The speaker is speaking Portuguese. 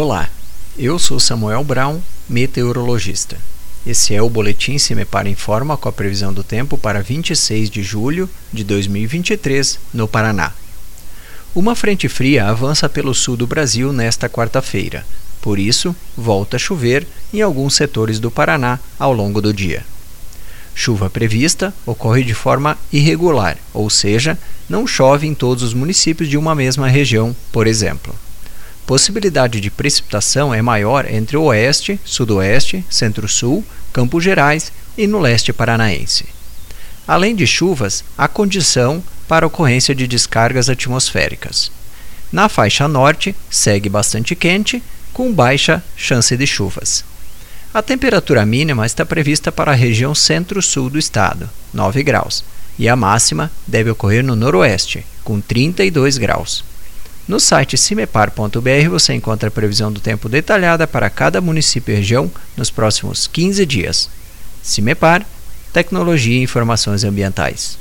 Olá, eu sou Samuel Brown, meteorologista. Esse é o Boletim Se Me Para Informa com a previsão do tempo para 26 de julho de 2023, no Paraná. Uma frente fria avança pelo sul do Brasil nesta quarta-feira, por isso, volta a chover em alguns setores do Paraná ao longo do dia. Chuva prevista ocorre de forma irregular, ou seja, não chove em todos os municípios de uma mesma região, por exemplo. Possibilidade de precipitação é maior entre o oeste, sudoeste, centro-sul, Campos Gerais e no leste paranaense. Além de chuvas, há condição para ocorrência de descargas atmosféricas. Na faixa norte, segue bastante quente, com baixa chance de chuvas. A temperatura mínima está prevista para a região centro-sul do estado, 9 graus, e a máxima deve ocorrer no noroeste, com 32 graus. No site cimepar.br você encontra a previsão do tempo detalhada para cada município e região nos próximos 15 dias. Cimepar, Tecnologia e Informações Ambientais.